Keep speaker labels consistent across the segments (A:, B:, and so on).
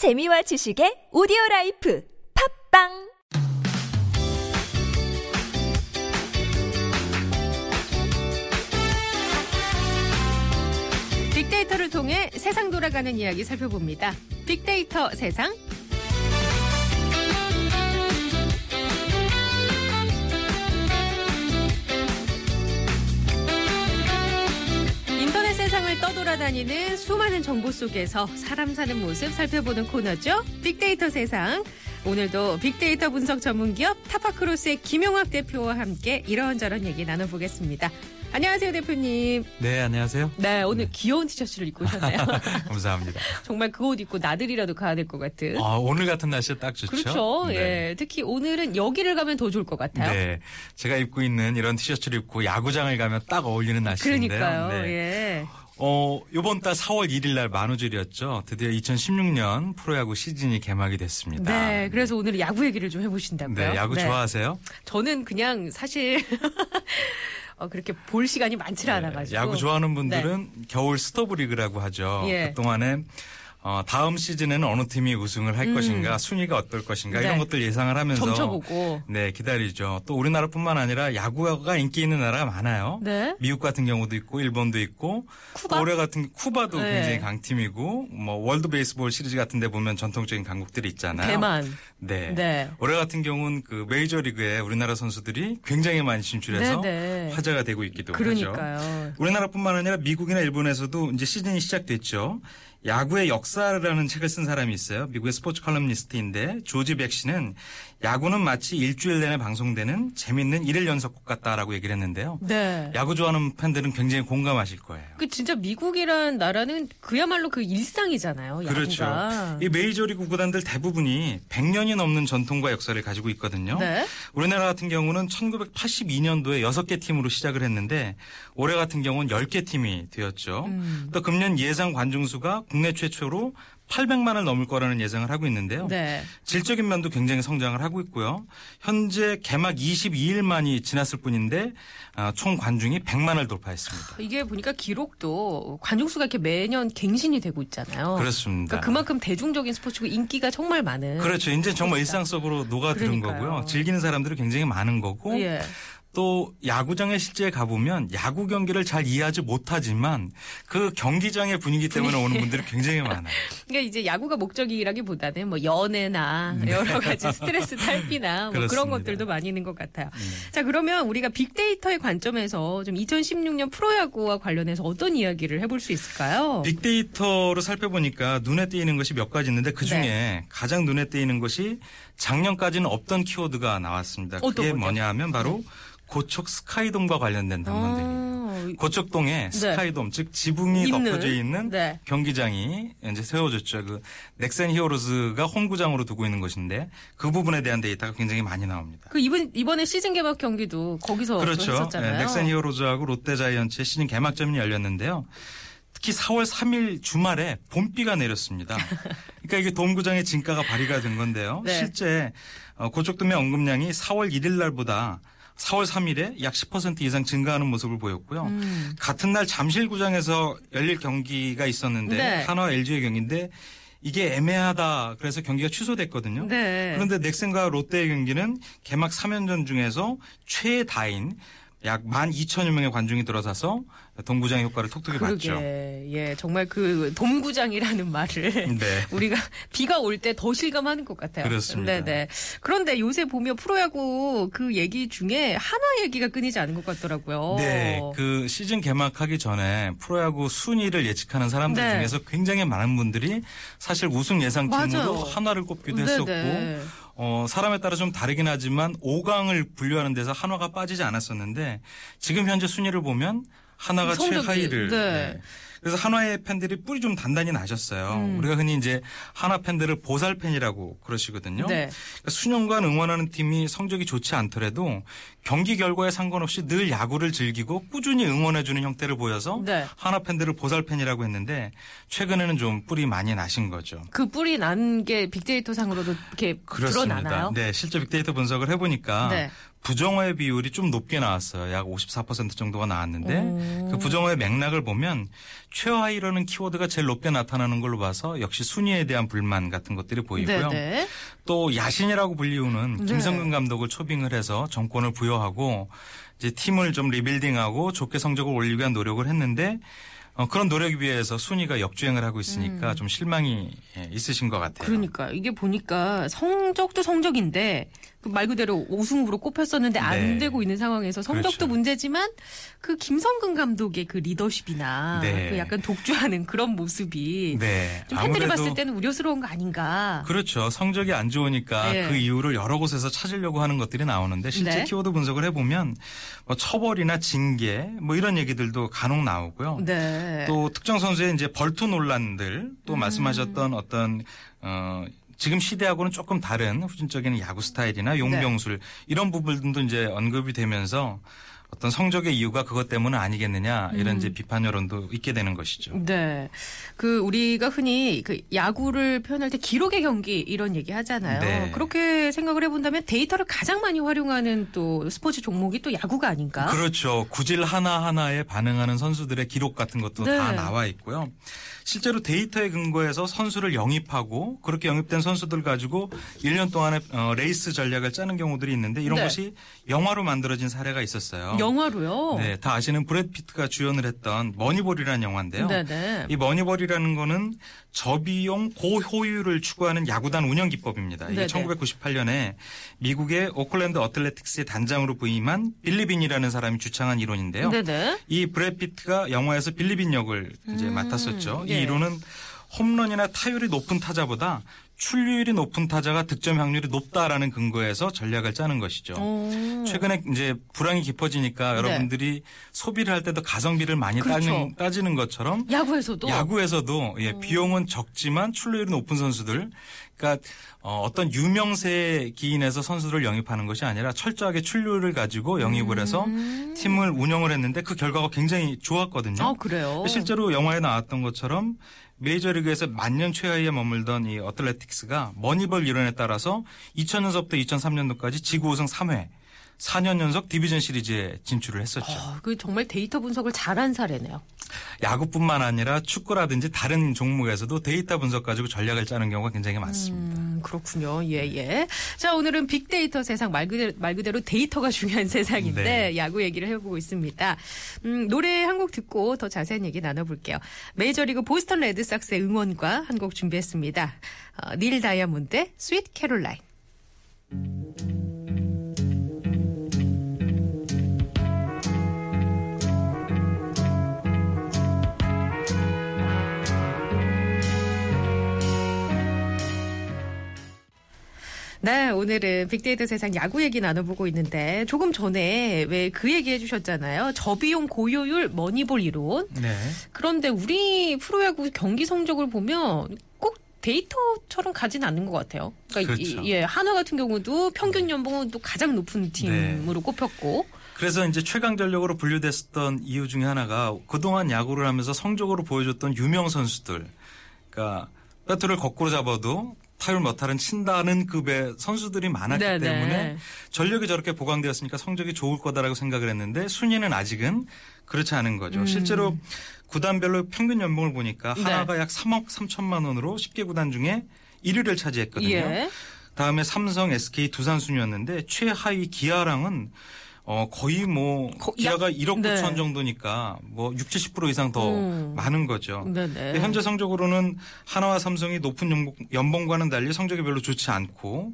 A: 재미와 지식의 오디오 life 팟빵
B: 빅데이터를 통해 세상 돌아가는 이야기 살펴봅니다. 빅데이터 세상. 세상을 떠돌아다니는 수많은 정보 속에서 사람 사는 모습 살펴보는 코너죠. 빅데이터 세상. 오늘도 빅데이터 분석 전문 기업 타파크로스의 김용학 대표와 함께 이런저런 얘기 나눠보겠습니다. 안녕하세요, 대표님.
C: 네, 안녕하세요.
B: 네, 오늘 귀여운 티셔츠를 입고 오셨네요.
C: 감사합니다.
B: 정말 그 옷 입고 나들이라도 가야 될 것 같은.
C: 아, 오늘 같은 날씨에 딱 좋죠.
B: 그렇죠.
C: 네.
B: 예. 특히 오늘은 여기를 가면 더 좋을 것 같아요.
C: 네. 제가 입고 있는 이런 티셔츠를 입고 야구장을 가면 딱 어울리는 날씨인데요.
B: 그러니까요.
C: 네.
B: 예.
C: 어, 요번 달 4월 1일 날 만우절이었죠. 드디어 2016년 프로야구 시즌이 개막이 됐습니다.
B: 네. 그래서 오늘 야구 얘기를 좀 해보신다고요.
C: 네, 야구 좋아하세요?
B: 저는 그냥 사실 어, 그렇게 볼 시간이 많지 않아가지고.
C: 네, 야구 좋아하는 분들은 겨울 스토브 리그라고 하죠.
B: 예.
C: 그동안에 어, 다음 시즌에는 어느 팀이 우승을 할 것인가, 순위가 어떨 것인가
B: 음. 네.
C: 이런 것들 예상을 하면서
B: 점쳐보고.
C: 네, 기다리죠. 또 우리나라뿐만 아니라 야구가 인기 있는 나라가 많아요.
B: 네.
C: 미국 같은 경우도 있고 일본도 있고
B: 쿠바?
C: 올해 같은 쿠바도
B: 네.
C: 굉장히 강팀이고 뭐 월드 베이스볼 시리즈 같은 데 보면 전통적인 강국들이 있잖아요.
B: 대만.
C: 네.
B: 네.
C: 올해 같은 경우는 그 메이저 리그에 우리나라 선수들이 굉장히 많이 진출해서
B: 네, 네.
C: 화제가 되고 있기도 하죠.
B: 그러니까요.
C: 우리나라뿐만 아니라 미국이나 일본에서도 이제 시즌이 시작됐죠. 야구의 역사라는 책을 쓴 사람이 있어요. 미국의 스포츠 컬럼니스트인데 조지 백 씨는 야구는 마치 일주일 내내 방송되는 재밌는 일일 연속극 같다라고 얘기를 했는데요.
B: 네.
C: 야구 좋아하는 팬들은 굉장히 공감하실 거예요.
B: 그 진짜 미국이란 나라는 그야말로 그 일상이잖아요.
C: 그렇죠.
B: 야구가.
C: 이 메이저리그 구단들 대부분이 100년이 넘는 전통과 역사를 가지고 있거든요.
B: 네.
C: 우리나라 같은 경우는 1982년도에 6개 팀으로 시작을 했는데 올해 같은 경우는 10개 팀이 되었죠.
B: 음.
C: 또 금년 예상 관중 수가 국내 최초로 800만을 넘을 거라는 예상을 하고 있는데요.
B: 네.
C: 질적인 면도 굉장히 성장을 하고 있고요. 현재 개막 22일 만이 지났을 뿐인데 아, 총 관중이 100만을 돌파했습니다.
B: 이게 보니까 기록도 관중 수가 이렇게 매년 갱신이 되고 있잖아요.
C: 그렇습니다.
B: 그러니까 그만큼 대중적인 스포츠고 인기가 정말 많은.
C: 그렇죠. 이제 정말 일상 속으로 녹아드는
B: 그러니까요.
C: 거고요. 즐기는 사람들이 굉장히 많은 거고
B: 예.
C: 또 야구장에 실제 가보면 야구 경기를 잘 이해하지 못하지만 그 경기장의 분위기 때문에 오는 분들이 굉장히 많아요.
B: 그러니까 이제 야구가 목적이라기보다는 뭐 연애나 여러 가지 스트레스 탈피나 뭐 그런. 것들도 많이 있는 것 같아요. 자 그러면 우리가 빅데이터의 관점에서 좀 2016년 프로야구와 관련해서 어떤 이야기를 해볼 수 있을까요?
C: 빅데이터로 살펴보니까 눈에 띄는 것이 몇 가지 있는데 그 중에
B: 네.
C: 가장 눈에 띄는 것이 작년까지는 없던 키워드가 나왔습니다.
B: 어떤
C: 그게
B: 거죠?
C: 뭐냐 하면 바로 고척 스카이돔과 관련된 단문들이에요.
B: 아,
C: 고척동에 스카이돔 즉 지붕이
B: 있는,
C: 덮여져 있는
B: 네.
C: 경기장이 이제 세워졌죠. 그 넥센 히어로즈가 홈구장으로 두고 있는 것인데 그 부분에 대한 데이터가 굉장히 많이 나옵니다.
B: 그 이번 이번에 시즌 개막 경기도 거기서 또
C: 그렇죠.
B: 했었잖아요.
C: 네, 넥센 히어로즈하고 롯데 자이언츠의 시즌 개막전이 열렸는데요. 특히 4월 3일 주말에 봄비가 내렸습니다. 그러니까 이게 돔구장의 진가가 발휘가 된 건데요.
B: 네.
C: 실제 어, 고척돔의 언급량이 4월 1일 날보다 4월 3일에 약 10% 이상 증가하는 모습을 보였고요.
B: 음.
C: 같은 날 잠실구장에서 열릴 경기가 있었는데
B: 네.
C: 한화 LG의 경기인데 이게 애매하다 그래서 경기가 취소됐거든요.
B: 네.
C: 그런데 넥센과 롯데의 경기는 개막 3연전 중에서 최다인 약 12,000여 명의 관중이 들어서서 동구장 효과를 톡톡히
B: 그러게
C: 봤죠.
B: 예 정말 그 돔구장이라는 말을
C: 네.
B: 우리가 비가 올 때 더 실감하는 것 같아요.
C: 그렇습니다.
B: 네네. 그런데 요새 보면 프로야구 그 얘기 중에 하나 얘기가 끊이지 않은 것 같더라고요.
C: 네, 그 시즌 개막하기 전에 프로야구 순위를 예측하는 사람들
B: 네.
C: 중에서 굉장히 많은 분들이 사실 우승 예상팀으로
B: 맞아요.
C: 한화를 꼽기도
B: 네네.
C: 했었고 어, 사람에 따라 좀 다르긴 하지만 5강을 분류하는 데서 한화가 빠지지 않았었는데 지금 현재 순위를 보면 한화가
B: 성적이,
C: 최하위를
B: 네.
C: 네. 그래서 한화의 팬들이 뿔이 좀 단단히 나셨어요.
B: 음.
C: 우리가 흔히 이제 한화 팬들을 보살 팬이라고 그러시거든요.
B: 네.
C: 그러니까 수년간 응원하는 팀이 성적이 좋지 않더라도 경기 결과에 상관없이 늘 야구를 즐기고 꾸준히 응원해주는 형태를 보여서
B: 네.
C: 한화 팬들을 보살 팬이라고 했는데 최근에는 좀 뿔이 많이 나신 거죠.
B: 그 뿔이 난게 빅데이터 상으로도 이렇게
C: 그렇습니다.
B: 드러나나요?
C: 네, 실제 빅데이터 분석을 해보니까
B: 네.
C: 부정어의 비율이 좀 높게 나왔어요. 약 54% 정도가 나왔는데 그 부정어의 맥락을 보면 최하위라는 키워드가 제일 높게 나타나는 걸로 봐서 역시 순위에 대한 불만 같은 것들이 보이고요.
B: 네네.
C: 또 야신이라고 불리우는
B: 네.
C: 김성근 감독을 초빙을 해서 정권을 부여하고 이제 팀을 좀 리빌딩하고 좋게 성적을 올리기 위한 노력을 했는데 어, 그런 노력에 비해서 순위가 역주행을 하고 있으니까 좀 실망이 예, 있으신 것 같아요.
B: 음. 그러니까 이게 보니까 성적도 성적인데 그말 그대로 5승 후보로 꼽혔었는데 안
C: 네.
B: 되고 있는 상황에서 성적도
C: 그렇죠.
B: 문제지만 그 김성근 감독의 그 리더십이나
C: 네.
B: 그 약간 독주하는 그런 모습이
C: 네.
B: 좀 팬들이 봤을 때는 우려스러운 거 아닌가.
C: 그렇죠. 성적이 안 좋으니까
B: 네.
C: 그 이유를 여러 곳에서 찾으려고 하는 것들이 나오는데 실제
B: 네.
C: 키워드 분석을 해보면 뭐 처벌이나 징계 뭐 이런 얘기들도 간혹 나오고요.
B: 네.
C: 또 특정 선수의 이제 벌투 논란들 또
B: 음.
C: 말씀하셨던 어떤 어 지금 시대하고는 조금 다른 후진적인 야구 스타일이나 용병술 이런 부분도 이제 언급이 되면서 어떤 성적의 이유가 그것 때문은 아니겠느냐 이런
B: 음.
C: 이제 비판 여론도 있게 되는 것이죠.
B: 네. 그 우리가 흔히 그 야구를 표현할 때 기록의 경기 이런 얘기 하잖아요.
C: 네.
B: 그렇게 생각을 해본다면 데이터를 가장 많이 활용하는 또 스포츠 종목이 또 야구가 아닌가?
C: 그렇죠. 구질 하나하나에 반응하는 선수들의 기록 같은 것도
B: 네.
C: 다 나와 있고요. 실제로 데이터에 근거해서 선수를 영입하고 그렇게 영입된 선수들 가지고 1년 동안의 어, 레이스 전략을 짜는 경우들이 있는데 이런
B: 네.
C: 것이 영화로 만들어진 사례가 있었어요.
B: 영화로요.
C: 네, 다 아시는 브래드 피트가 주연을 했던 머니볼이라는 영화인데요.
B: 네네.
C: 이 머니볼이라는 거는 저비용 고효율을 추구하는 야구단 운영 기법입니다. 이게
B: 네네.
C: 1998년에 미국의 오클랜드 애슬레틱스의 단장으로 부임한 빌리빈이라는 사람이 주창한 이론인데요.
B: 네네.
C: 이 브래드 피트가 영화에서 빌리빈 역을 이제 맡았었죠.
B: 예.
C: 이 이론은 홈런이나 타율이 높은 타자보다 출루율이 높은 타자가 득점 확률이 높다라는 근거에서 전략을 짜는 것이죠.
B: 오.
C: 최근에 이제 불황이 깊어지니까 여러분들이 소비를 할 때도 가성비를 많이
B: 네. 그렇죠.
C: 따지는, 따지는 것처럼
B: 야구에서도
C: 야구에서도 예, 비용은 적지만 출루율이 높은 선수들 그러니까 어, 어떤 유명세 기인해서 선수를 영입하는 것이 아니라 철저하게 출루율을 가지고 영입을 해서 팀을 운영을 했는데 그 결과가 굉장히 좋았거든요.
B: 아 그래요.
C: 실제로 영화에 나왔던 것처럼 메이저리그에서 만년 최하위에 머물던 이 애슬레틱스가 머니볼 이론에 따라서 2000년서부터 2003년도까지 지구 우승 3회, 4년 연속 디비전 시리즈에 진출을 했었죠.
B: 어, 그 정말 데이터 분석을 잘한 사례네요.
C: 야구뿐만 아니라 축구라든지 다른 종목에서도 데이터 분석 가지고 전략을 짜는 경우가 굉장히 많습니다.
B: 음, 그렇군요. 예, 예. 자, 오늘은 빅데이터 세상 말 그대로, 말 그대로 데이터가 중요한 세상인데
C: 네.
B: 야구 얘기를 해보고 있습니다. 음, 노래 한 곡 듣고 더 자세한 얘기 나눠볼게요. 메이저리그 보스턴 레드삭스의 응원가 한 곡 준비했습니다. 어, 닐 다이아몬드의 스윗 캐롤라인. 네, 오늘은 빅데이터 세상 야구 얘기 나눠보고 있는데 조금 전에 왜 그 얘기 해주셨잖아요. 저비용 고효율 머니볼 이론.
C: 네.
B: 그런데 우리 프로야구 경기 성적을 보면 꼭 데이터처럼 가진 않는 것 같아요. 그러니까
C: 그렇죠.
B: 이- 예, 한화 같은 경우도 평균 연봉은 또 가장 높은 팀으로 꼽혔고.
C: 그래서 이제 최강 전력으로 분류됐었던 이유 중에 하나가 그동안 야구를 하면서 성적으로 보여줬던 유명 선수들. 그러니까 배트를 거꾸로 잡아도 타율 몇 타는 친다는 급의 선수들이 많았기
B: 네네.
C: 때문에 전력이 저렇게 보강되었으니까 성적이 좋을 거다라고 생각을 했는데 순위는 아직은 그렇지 않은 거죠. 실제로 구단별로 평균 연봉을 보니까
B: 음. 네.
C: 하나가 약 3억 3천만 원으로 10개 구단 중에 1위를 차지했거든요.
B: 예.
C: 다음에 삼성, SK, 두산 순이었는데 최하위 기아랑은 어 거의 뭐
B: 거-
C: 기아가
B: 약-
C: 1억
B: 네.
C: 9천 정도니까 뭐 6, 70% 이상 더
B: 음.
C: 많은 거죠.
B: 네네.
C: 근데 현재 성적으로는 하나와 삼성이 높은 연봉, 연봉과는 달리 성적이 별로 좋지 않고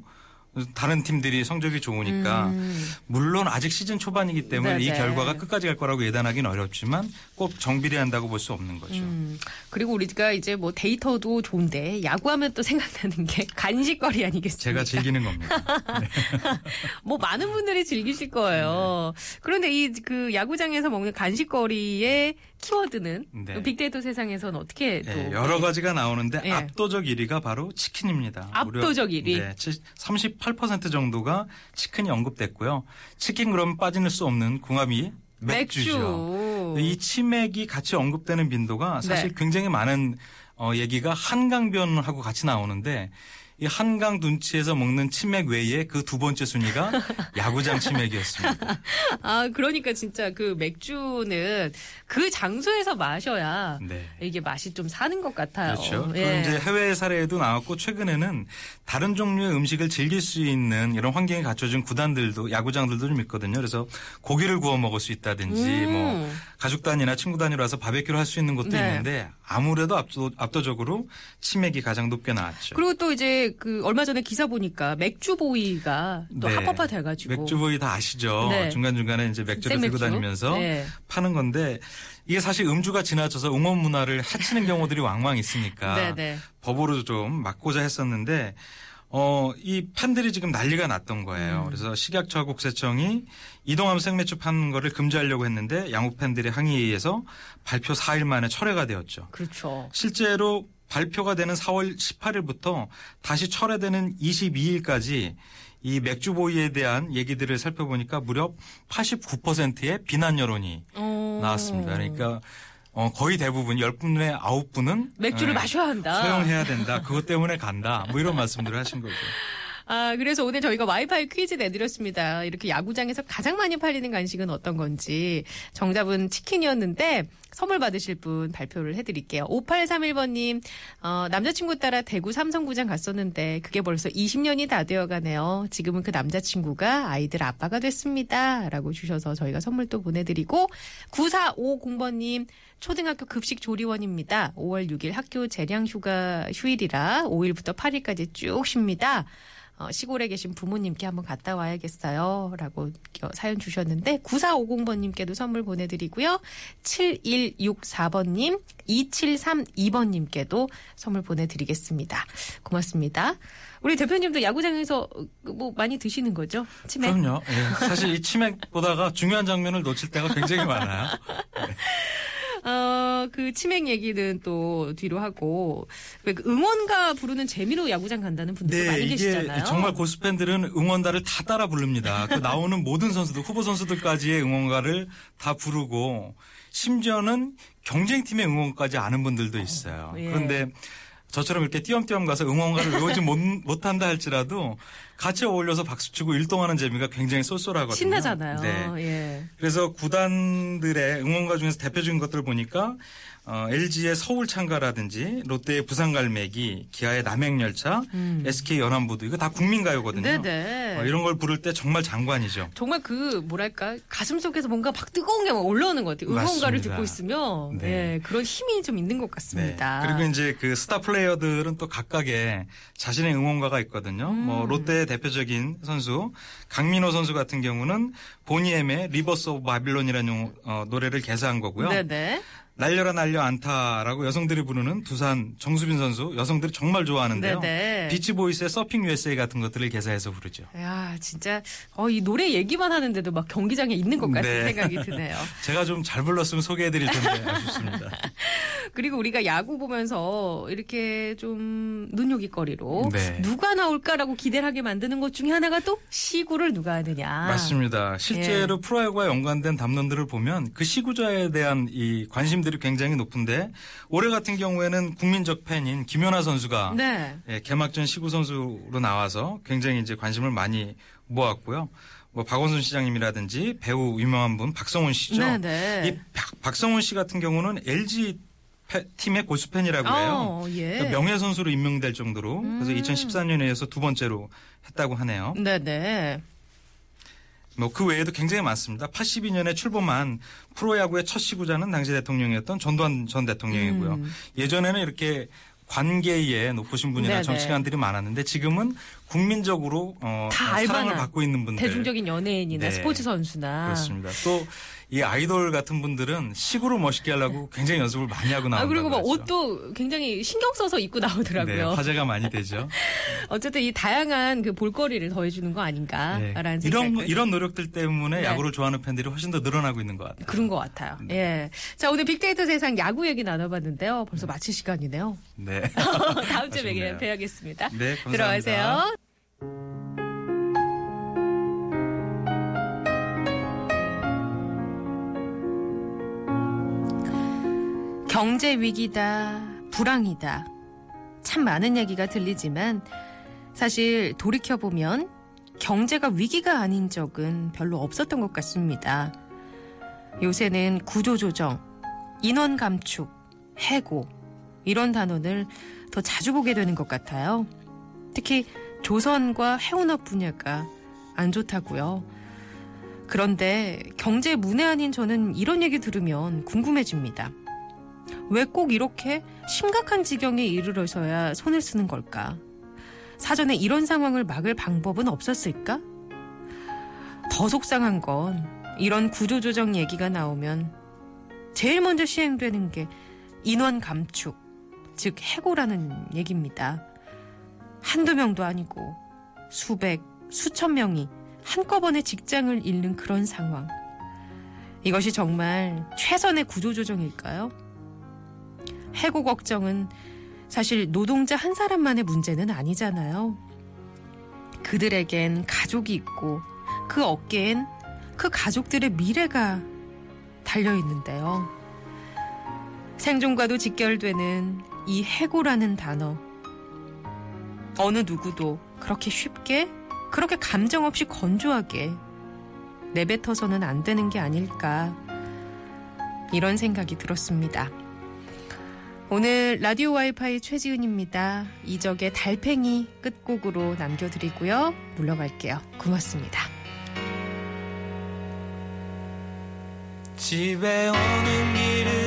C: 다른 팀들이 성적이 좋으니까
B: 음.
C: 물론 아직 시즌 초반이기 때문에
B: 네네.
C: 이 결과가 끝까지 갈 거라고 예단하기는 어렵지만 꼭 정비례한다고 볼 수 없는 거죠.
B: 음. 그리고 우리가 이제 뭐 데이터도 좋은데 야구하면 또 생각나는 게 간식거리 아니겠습니까?
C: 제가 즐기는 겁니다.
B: 뭐 많은 분들이 즐기실 거예요. 네. 그런데 이 그 야구장에서 먹는 간식거리의 키워드는
C: 네.
B: 빅데이터 세상에서는 어떻게 또
C: 네, 여러 가지가 나오는데
B: 네.
C: 압도적 1위가 바로 치킨입니다.
B: 압도적 1위.
C: 38 8% 정도가 치킨이 언급됐고요. 치킨 그럼 빠지는 수 없는 궁합이 맥주죠.
B: 맥주.
C: 이 치맥이 같이 언급되는 빈도가 사실
B: 네.
C: 굉장히 많은 어, 얘기가 한강변하고 같이 나오는데 이 한강 둔치에서 먹는 치맥 외에 그 두 번째 순위가 야구장 치맥이었습니다.
B: 아, 그러니까 진짜 그 맥주는 그 장소에서 마셔야
C: 네.
B: 이게 맛이 좀 사는 것 같아요.
C: 그렇죠.
B: 예.
C: 그 이제 해외 사례에도 나왔고 최근에는 다른 종류의 음식을 즐길 수 있는 이런 환경이 갖춰진 구단들도 야구장들도 좀 있거든요. 그래서 고기를 구워 먹을 수 있다든지
B: 음.
C: 뭐 가족 단위나 친구 단위로 와서 바베큐를 할 수 있는 곳도
B: 네.
C: 있는데 아무래도 압도, 압도적으로 치맥이 가장 높게 나왔죠.
B: 그리고 또 이제 그 얼마 전에 기사 보니까 맥주보이가 또
C: 네.
B: 합법화 돼가지고
C: 맥주보이 다 아시죠?
B: 네.
C: 중간 중간에 이제 맥주를 들고. 다니면서
B: 네.
C: 파는 건데 이게 사실 음주가 지나쳐서 응원 문화를 해치는 경우들이 왕왕 있으니까
B: 네네.
C: 법으로 좀 막고자 했었는데 어, 이 판들이 지금 난리가 났던 거예요.
B: 음.
C: 그래서 식약처와 국세청이 이동하면 생맥주 파는 거를 금지하려고 했는데 양국 팬들의 항의에 의해서 발표 4일 만에 철회가 되었죠.
B: 그렇죠.
C: 실제로 발표가 되는 4월 18일부터 다시 철회되는 22일까지 이 맥주 보이에 대한 얘기들을 살펴보니까 무려 89%의 비난 여론이
B: 어.
C: 나왔습니다. 그러니까 어, 거의 대부분 10분의 9분은
B: 맥주를 마셔야 한다.
C: 소용해야 된다. 그것 때문에 간다. 뭐 이런 말씀들을 하신 거죠.
B: 아, 그래서 오늘 저희가 와이파이 퀴즈 내드렸습니다. 이렇게 야구장에서 가장 많이 팔리는 간식은 어떤 건지. 정답은 치킨이었는데 선물 받으실 분 발표를 해드릴게요. 5831번님, 어, 남자친구 따라 대구 삼성구장 갔었는데 그게 벌써 20년이 다 되어 가네요. 지금은 그 남자친구가 아이들 아빠가 됐습니다. 라고 주셔서 저희가 선물 또 보내드리고 9450번님, 초등학교 급식 조리원입니다. 5월 6일 학교 재량 휴가 휴일이라 5일부터 8일까지 쭉 쉽니다. 어, 시골에 계신 부모님께 한번 갔다 와야겠어요. 라고 사연 주셨는데, 9450번님께도 선물 보내드리고요. 7164번님, 2732번님께도 선물 보내드리겠습니다. 고맙습니다. 우리 대표님도 야구장에서 뭐 많이 드시는 거죠? 치맥?
C: 그럼요. 예. 사실 이 치맥 보다가 중요한 장면을 놓칠 때가 굉장히 많아요.
B: 어, 그 치맥 얘기는 또 뒤로 하고, 왜그 응원가 부르는 재미로 야구장 간다는 분들도 많이
C: 네, 이게
B: 계시잖아요.
C: 정말 고수 팬들은 응원가를 다 따라 부릅니다. 그 나오는 모든 선수들, 후보 선수들까지의 응원가를 다 부르고 심지어는 경쟁팀의 응원까지 아는 분들도 있어요.
B: 예.
C: 그런데 저처럼 이렇게 띄엄띄엄 가서 응원가를 외우지 못, 못한다 할지라도 같이 어울려서 박수치고 일동하는 재미가 굉장히 쏠쏠하거든요.
B: 신나잖아요.
C: 네.
B: 예.
C: 그래서 구단들의 응원가 중에서 대표적인 것들을 보니까 어, LG의 서울 창가라든지 롯데의 부산 갈매기, 기아의 남행 열차, SK 연안부두 이거 다 국민 가요거든요.
B: 음. 네네.
C: 어, 이런 걸 부를 때 정말 장관이죠.
B: 정말 그 뭐랄까 가슴 속에서 뭔가 막 뜨거운 게 막 올라오는 것 같아요. 응원가를. 듣고 있으면
C: 네.
B: 예, 그런 힘이 좀 있는 것
C: 네.
B: 같습니다.
C: 그리고 이제 그 스타 플레이어들은 또 각각의 자신의 응원가가 있거든요.
B: 음.
C: 뭐 롯데의 대표적인 선수 강민호 선수 같은 경우는 보니엠의 리버스 오브 바빌론이라는 어, 노래를 개사한 거고요.
B: 네네.
C: 날려라 날려 안타라고 여성들이 부르는 두산 정수빈 선수 여성들이 정말 좋아하는데요.
B: 네네.
C: 비치보이스의 서핑 USA 같은 것들을 개사해서 부르죠.
B: 야 진짜 어, 이 노래 얘기만 하는데도 막 경기장에 있는 것 같은
C: 네.
B: 생각이 드네요.
C: 제가 좀 잘 불렀으면 소개해드릴 텐데 아쉽습니다.
B: 그리고 우리가 야구 보면서 이렇게 좀 눈요깃거리로
C: 네.
B: 누가 나올까라고 기대를 하게 만드는 것 중에 하나가 또 시구를 누가 하느냐.
C: 맞습니다. 실제로
B: 예.
C: 프로야구와 연관된 담론들을 보면 그 시구자에 대한 이 관심 들이 굉장히 높은데 올해 같은 경우에는 국민적 팬인 김연아 선수가
B: 네.
C: 예, 개막전 시구 선수로 나와서 굉장히 이제 관심을 많이 모았고요. 뭐 박원순 시장님이라든지 배우 유명한 분 박성훈 씨죠.
B: 네네.
C: 이 박, 박성훈 씨 같은 경우는 LG 패- 팀의 고수 팬이라고 해요.
B: 어, 예. 음.
C: 명예 선수로 임명될 정도로 그래서 2014년에 이어서 두 번째로 했다고 하네요.
B: 네네.
C: 뭐 그 외에도 굉장히 많습니다. 82년에 출범한 프로야구의 첫 시구자는 당시 대통령이었던 전두환 전 대통령이고요.
B: 음.
C: 예전에는 이렇게 관계에 높으신 분이나
B: 네네.
C: 정치관들이 많았는데 지금은 국민적으로 어,
B: 다
C: 사랑을
B: 알만한
C: 받고 있는 분들
B: 대중적인 연예인이나
C: 네.
B: 스포츠 선수나
C: 그렇습니다. 또 이 아이돌 같은 분들은 시구로 멋있게 하려고 굉장히 연습을 많이 하고 나온다고
B: 아 그리고 막. 옷도 굉장히 신경 써서 입고
C: 네,
B: 나오더라고요.
C: 화제가 많이 되죠.
B: 어쨌든 이 다양한 그 볼거리를 더해주는 거
C: 네.
B: 아닌가라는
C: 이런
B: 생각을
C: 이런 노력들 때문에
B: 네.
C: 야구를 좋아하는 팬들이 훨씬 더 늘어나고 있는 것 같아요.
B: 그런 것 같아요.
C: 네.
B: 예. 자 오늘 빅데이터 세상 야구 얘기 나눠봤는데요. 벌써 마칠 시간이네요.
C: 네.
B: 다음 주에
C: 아쉽네요.
B: 뵈- 뵈야겠습니다.
C: 네, 감사합니다.
B: 들어가세요. 경제 위기다, 불황이다. 참 많은 얘기가 들리지만 사실 돌이켜보면 경제가 위기가 아닌 적은 별로 없었던 것 같습니다. 요새는 구조조정, 인원 감축, 해고, 이런 단어를 더 자주 보게 되는 것 같아요. 특히 조선과 해운업 분야가 안 좋다고요. 그런데 경제 문외한인 저는 이런 얘기 들으면 궁금해집니다. 왜 꼭 이렇게 심각한 지경에 이르러서야 손을 쓰는 걸까? 사전에 이런 상황을 막을 방법은 없었을까? 더 속상한 건 이런 구조조정 얘기가 나오면 제일 먼저 시행되는 게 인원 감축, 즉 해고라는 얘기입니다. 한두 명도 아니고 수백, 수천 명이 한꺼번에 직장을 잃는 그런 상황. 이것이 정말 최선의 구조조정일까요? 해고 걱정은 사실 노동자 한 사람만의 문제는 아니잖아요. 그들에겐 가족이 있고 그 어깨엔 그 가족들의 미래가 달려 있는데요. 생존과도 직결되는 이 해고라는 단어. 어느 누구도 그렇게 쉽게, 그렇게 감정 없이 건조하게 내뱉어서는 안 되는 게 아닐까. 이런 생각이 들었습니다. 오늘 라디오 와이파이 최지은입니다. 이적의 달팽이 끝곡으로 남겨드리고요. 물러갈게요. 고맙습니다.
D: 집에 오는 길은